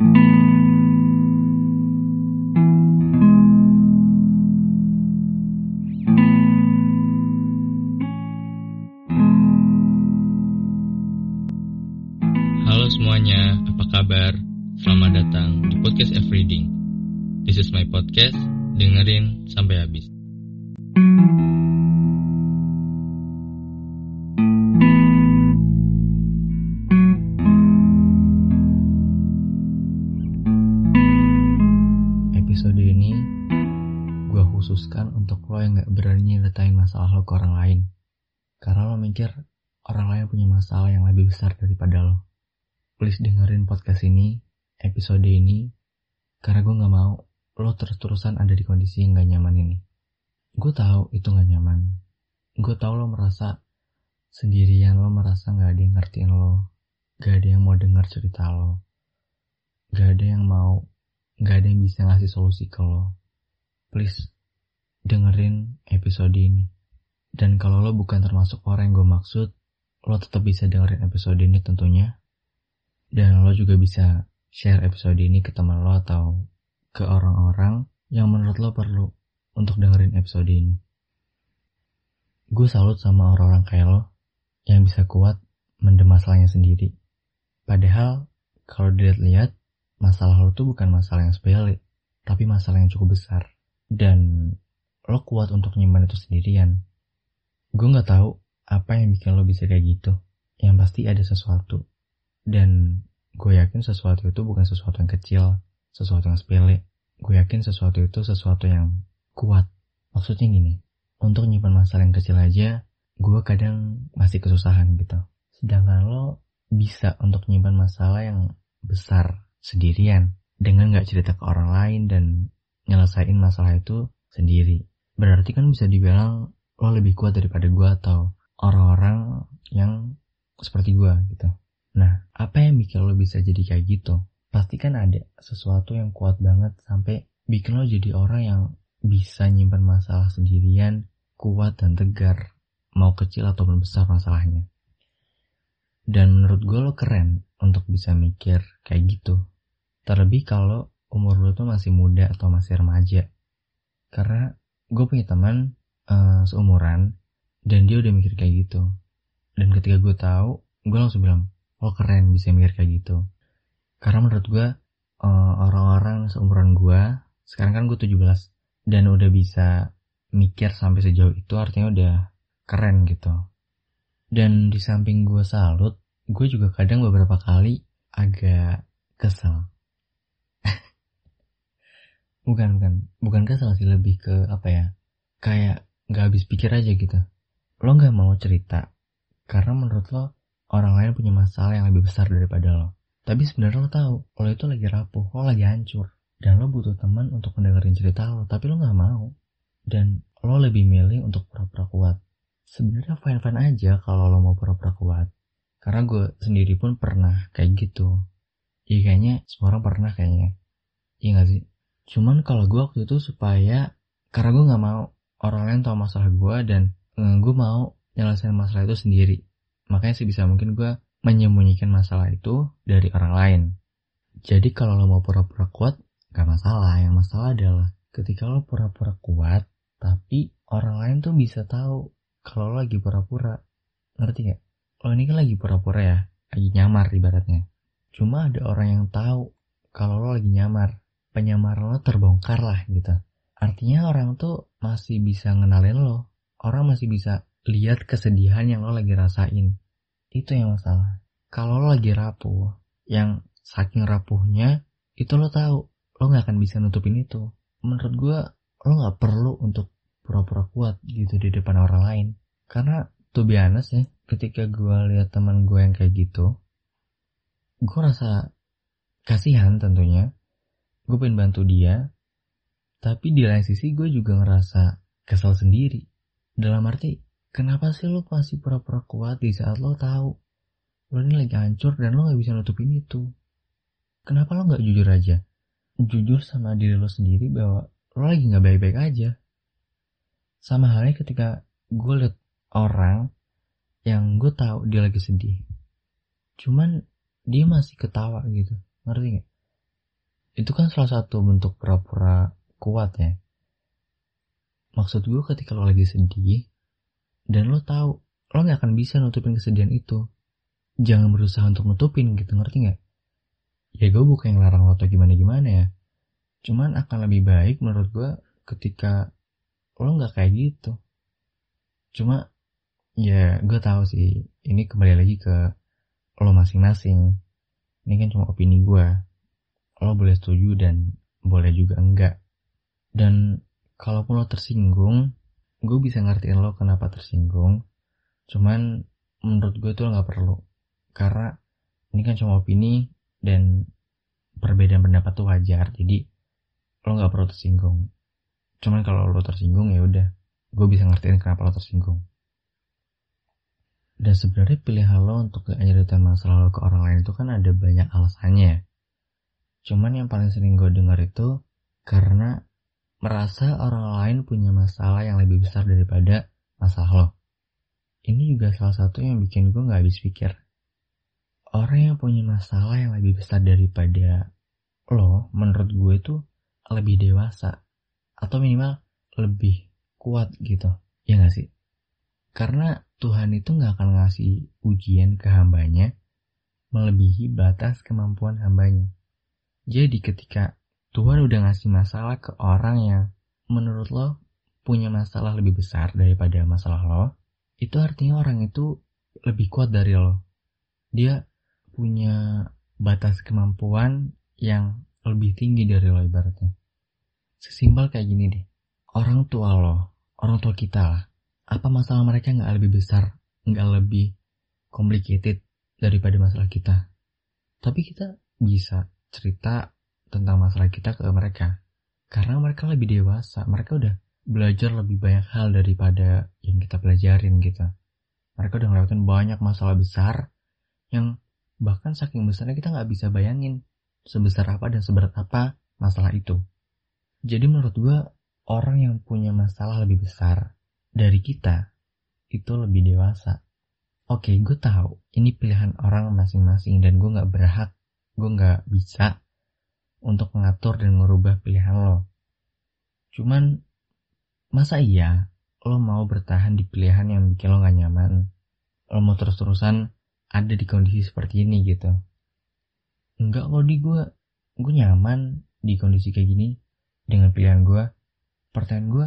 Halo semuanya, apa kabar? Selamat datang di podcast Everything. This is my podcast, dengerin sampai habis. Untuk lo yang gak berani nyeritain masalah lo ke orang lain. Karena lo mikir orang lain punya masalah yang lebih besar daripada lo. Please dengerin podcast ini, episode ini, karena gue gak mau lo terus-terusan ada di kondisi yang gak nyaman ini. Gue tahu itu gak nyaman. Gue tahu lo merasa sendirian, lo merasa gak ada yang ngertiin lo. Gak ada yang mau denger cerita lo. Gak ada yang mau, gak ada yang bisa ngasih solusi ke lo. Please, dengerin episode ini. Dan kalau lo bukan termasuk orang yang gue maksud, lo tetap bisa dengerin episode ini tentunya. Dan lo juga bisa share episode ini ke teman lo atau ke orang-orang yang menurut lo perlu untuk dengerin episode ini. Gue salut sama orang-orang kayak lo yang bisa kuat mendem masalahnya sendiri. Padahal kalau dilihat-lihat, masalah lo tuh bukan masalah yang sepele, tapi masalah yang cukup besar. Dan lo kuat untuk nyimpan itu sendirian. Gue gak tahu apa yang bikin lo bisa kayak gitu. Yang pasti ada sesuatu. Dan gue yakin sesuatu itu bukan sesuatu yang kecil, sesuatu yang sepele. Gue yakin sesuatu itu sesuatu yang kuat. Maksudnya gini, untuk nyimpan masalah yang kecil aja, gue kadang masih kesusahan gitu. Sedangkan lo bisa untuk nyimpan masalah yang besar sendirian dengan gak cerita ke orang lain dan nyelesain masalah itu sendiri. Berarti kan bisa dibilang lo lebih kuat daripada gue atau orang-orang yang seperti gue gitu. Nah, apa yang bikin lo bisa jadi kayak gitu? Pasti kan ada sesuatu yang kuat banget sampai bikin lo jadi orang yang bisa nyimpan masalah sendirian, kuat dan tegar, mau kecil ataupun besar masalahnya. Dan menurut gue lo keren untuk bisa mikir kayak gitu. Terlebih kalau umur lo tuh masih muda atau masih remaja. Karena gue punya teman uh, seumuran dan dia udah mikir kayak gitu. Dan ketika gue tahu, gue langsung bilang, lo keren bisa mikir kayak gitu. Karena menurut gue uh, orang-orang seumuran gue, sekarang kan gue 17 dan udah bisa mikir sampai sejauh itu artinya udah keren gitu. Dan di samping gue salut, gue juga kadang beberapa kali agak kesel. Bukan, bukan, bukan kesel sih lebih ke apa ya, kayak gak habis pikir aja gitu. Lo gak mau cerita, karena menurut lo orang lain punya masalah yang lebih besar daripada lo. Tapi sebenarnya lo tahu, lo itu lagi rapuh, lo lagi hancur, dan lo butuh teman untuk mendengarin cerita lo, tapi lo gak mau. Dan lo lebih milih untuk pura-pura kuat sebenarnya fine-fine aja kalau lo mau pura-pura kuat. Karena gue sendiri pun pernah kayak gitu. Iya kayaknya semua orang pernah kayaknya. Iya gak sih? Cuman kalau gue waktu itu supaya, karena gue gak mau orang lain tahu masalah gue dan gue mau nyelesain masalah itu sendiri. Makanya sih bisa mungkin gue menyembunyikan masalah itu dari orang lain. Jadi kalau lo mau pura-pura kuat, gak masalah. Yang masalah adalah ketika lo pura-pura kuat, tapi orang lain tuh bisa tahu kalau lo lagi pura-pura. Ngerti gak? Lo ini kan lagi pura-pura ya, lagi nyamar ibaratnya. Cuma ada orang yang tahu kalau lo lagi nyamar. Penyamaran lo terbongkar lah gitu. Artinya orang tuh masih bisa ngenalin lo. Orang masih bisa lihat kesedihan yang lo lagi rasain. Itu yang masalah. Kalau lo lagi rapuh, yang saking rapuhnya, itu lo tahu. Lo gak akan bisa nutupin itu. Menurut gue, lo gak perlu untuk pura-pura kuat gitu di depan orang lain. Karena tuh biasa ya, ketika gue lihat teman gue yang kayak gitu, gue rasa kasihan tentunya. Gue pengen bantu dia, tapi di lain sisi gue juga ngerasa kesel sendiri. Dalam arti, kenapa sih lo masih pura-pura kuat di saat lo tahu lo ini lagi hancur dan lo gak bisa nutupin itu? Kenapa lo gak jujur aja? Jujur sama diri lo sendiri bahwa lo lagi gak baik-baik aja. Sama halnya ketika gue liat orang yang gue tahu dia lagi sedih. Cuman dia masih ketawa gitu. Ngerti gak? Itu kan salah satu bentuk pura-pura kuat ya. Maksud gue ketika lo lagi sedih, dan lo tahu lo gak akan bisa nutupin kesedihan itu. Jangan berusaha untuk nutupin gitu, ngerti gak? Ya gue bukan yang larang lo atau gimana-gimana ya. Cuman akan lebih baik menurut gue ketika lo gak kayak gitu. Cuma ya gue tahu sih ini kembali lagi ke lo masing-masing. Ini kan cuma opini gue. Lo boleh setuju dan boleh juga enggak. Dan kalaupun lo tersinggung, gue bisa ngertiin lo kenapa tersinggung. Cuman menurut gue itu lo gak perlu. Karena ini kan cuma opini dan perbedaan pendapat tuh wajar. Jadi lo gak perlu tersinggung. Cuman kalau lo tersinggung ya udah, gue bisa ngertiin kenapa lo tersinggung. Dan sebenarnya pilihan lo untuk gak nyeritain masalah lo ke orang lain itu kan ada banyak alasannya. Cuman yang paling sering gue dengar itu karena merasa orang lain punya masalah yang lebih besar daripada masalah lo. Ini juga salah satu yang bikin gue gak habis pikir. Orang yang punya masalah yang lebih besar daripada lo, menurut gue itu lebih dewasa. Atau minimal lebih kuat gitu. Ya gak sih? Karena Tuhan itu nggak akan ngasih ujian ke hambanya melebihi batas kemampuan hambanya. Jadi ketika Tuhan udah ngasih masalah ke orang yang menurut lo punya masalah lebih besar daripada masalah lo, itu artinya orang itu lebih kuat dari lo. Dia punya batas kemampuan yang lebih tinggi dari lo ibaratnya. Sesimpel kayak gini deh. Orang tua lo, orang tua kita lah, apa masalah mereka nggak lebih besar, nggak lebih complicated daripada masalah kita. Tapi kita bisa cerita tentang masalah kita ke mereka. Karena mereka lebih dewasa, mereka udah belajar lebih banyak hal daripada yang kita pelajarin gitu. Mereka udah ngelewatin banyak masalah besar yang bahkan saking besarnya kita nggak bisa bayangin sebesar apa dan seberat apa masalah itu. Jadi menurut gue orang yang punya masalah lebih besar dari kita itu lebih dewasa. Oke, gue tahu ini pilihan orang masing-masing dan gue nggak berhak, gue nggak bisa untuk mengatur dan merubah pilihan lo. Cuman masa iya lo mau bertahan di pilihan yang bikin lo gak nyaman? Lo mau terus-terusan ada di kondisi seperti ini gitu? Enggak kok di gue, gue nyaman di kondisi kayak gini dengan pilihan gue. Pertanyaan gue,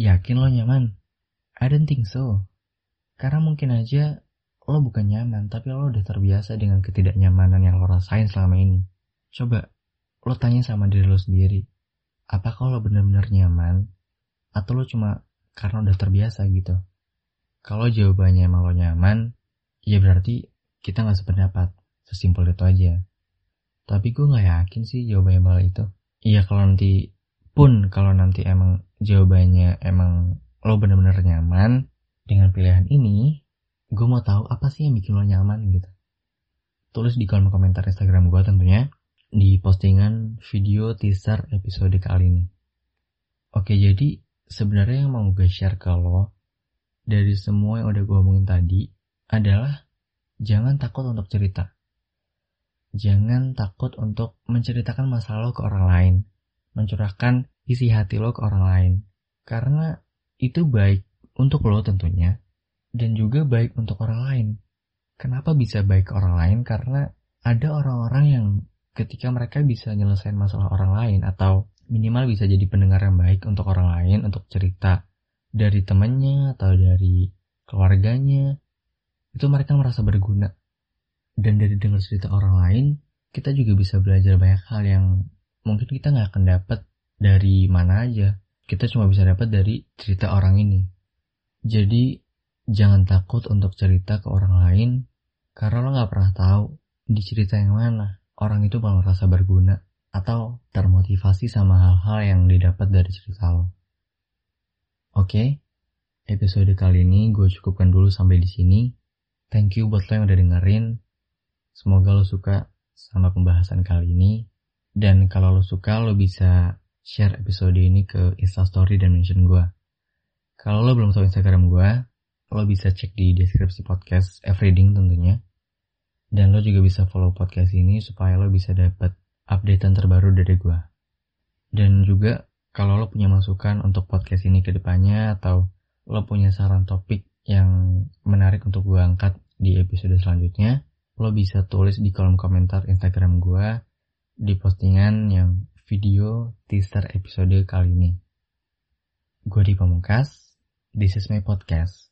yakin lo nyaman? I don't think so. Karena mungkin aja lo bukan nyaman, tapi lo udah terbiasa dengan ketidaknyamanan yang lo rasain selama ini. Coba lo tanya sama diri lo sendiri, apakah lo benar-benar nyaman atau lo cuma karena udah terbiasa gitu? Kalau jawabannya emang lo nyaman, ya berarti kita nggak sependapat. Sesimpel itu aja. Tapi gue nggak yakin sih jawabannya bakal itu. Iya kalau nanti pun kalau nanti emang jawabannya emang lo bener-bener nyaman dengan pilihan ini, gue mau tahu apa sih yang bikin lo nyaman gitu. Tulis di kolom komentar Instagram gue tentunya di postingan video teaser episode kali ini. Oke, jadi sebenarnya yang mau gue share ke lo dari semua yang udah gue omongin tadi adalah jangan takut untuk cerita. Jangan takut untuk menceritakan masalah lo ke orang lain, mencurahkan isi hati lo ke orang lain. Karena itu baik untuk lo tentunya, dan juga baik untuk orang lain. Kenapa bisa baik ke orang lain? Karena ada orang-orang yang ketika mereka bisa nyelesain masalah orang lain atau minimal bisa jadi pendengar yang baik untuk orang lain untuk cerita dari temannya atau dari keluarganya itu mereka merasa berguna dan dari dengar cerita orang lain kita juga bisa belajar banyak hal yang mungkin kita nggak akan dapat dari mana aja kita cuma bisa dapat dari cerita orang ini. Jadi jangan takut untuk cerita ke orang lain karena lo gak pernah tahu di cerita yang mana orang itu bakal merasa berguna atau termotivasi sama hal-hal yang didapat dari cerita lo. Oke, episode kali ini gue cukupkan dulu sampai di sini. Thank you buat lo yang udah dengerin. Semoga lo suka sama pembahasan kali ini. Dan kalau lo suka, lo bisa share episode ini ke instastory dan mention gue. Kalau lo belum tahu Instagram gue, lo bisa cek di deskripsi podcast Everything tentunya. Dan lo juga bisa follow podcast ini supaya lo bisa dapat updatean terbaru dari gue. Dan juga kalau lo punya masukan untuk podcast ini ke depannya atau lo punya saran topik yang menarik untuk gue angkat di episode selanjutnya, lo bisa tulis di kolom komentar Instagram gue di postingan yang video teaser episode kali ini. Gue di Pamungkas, this is my podcast.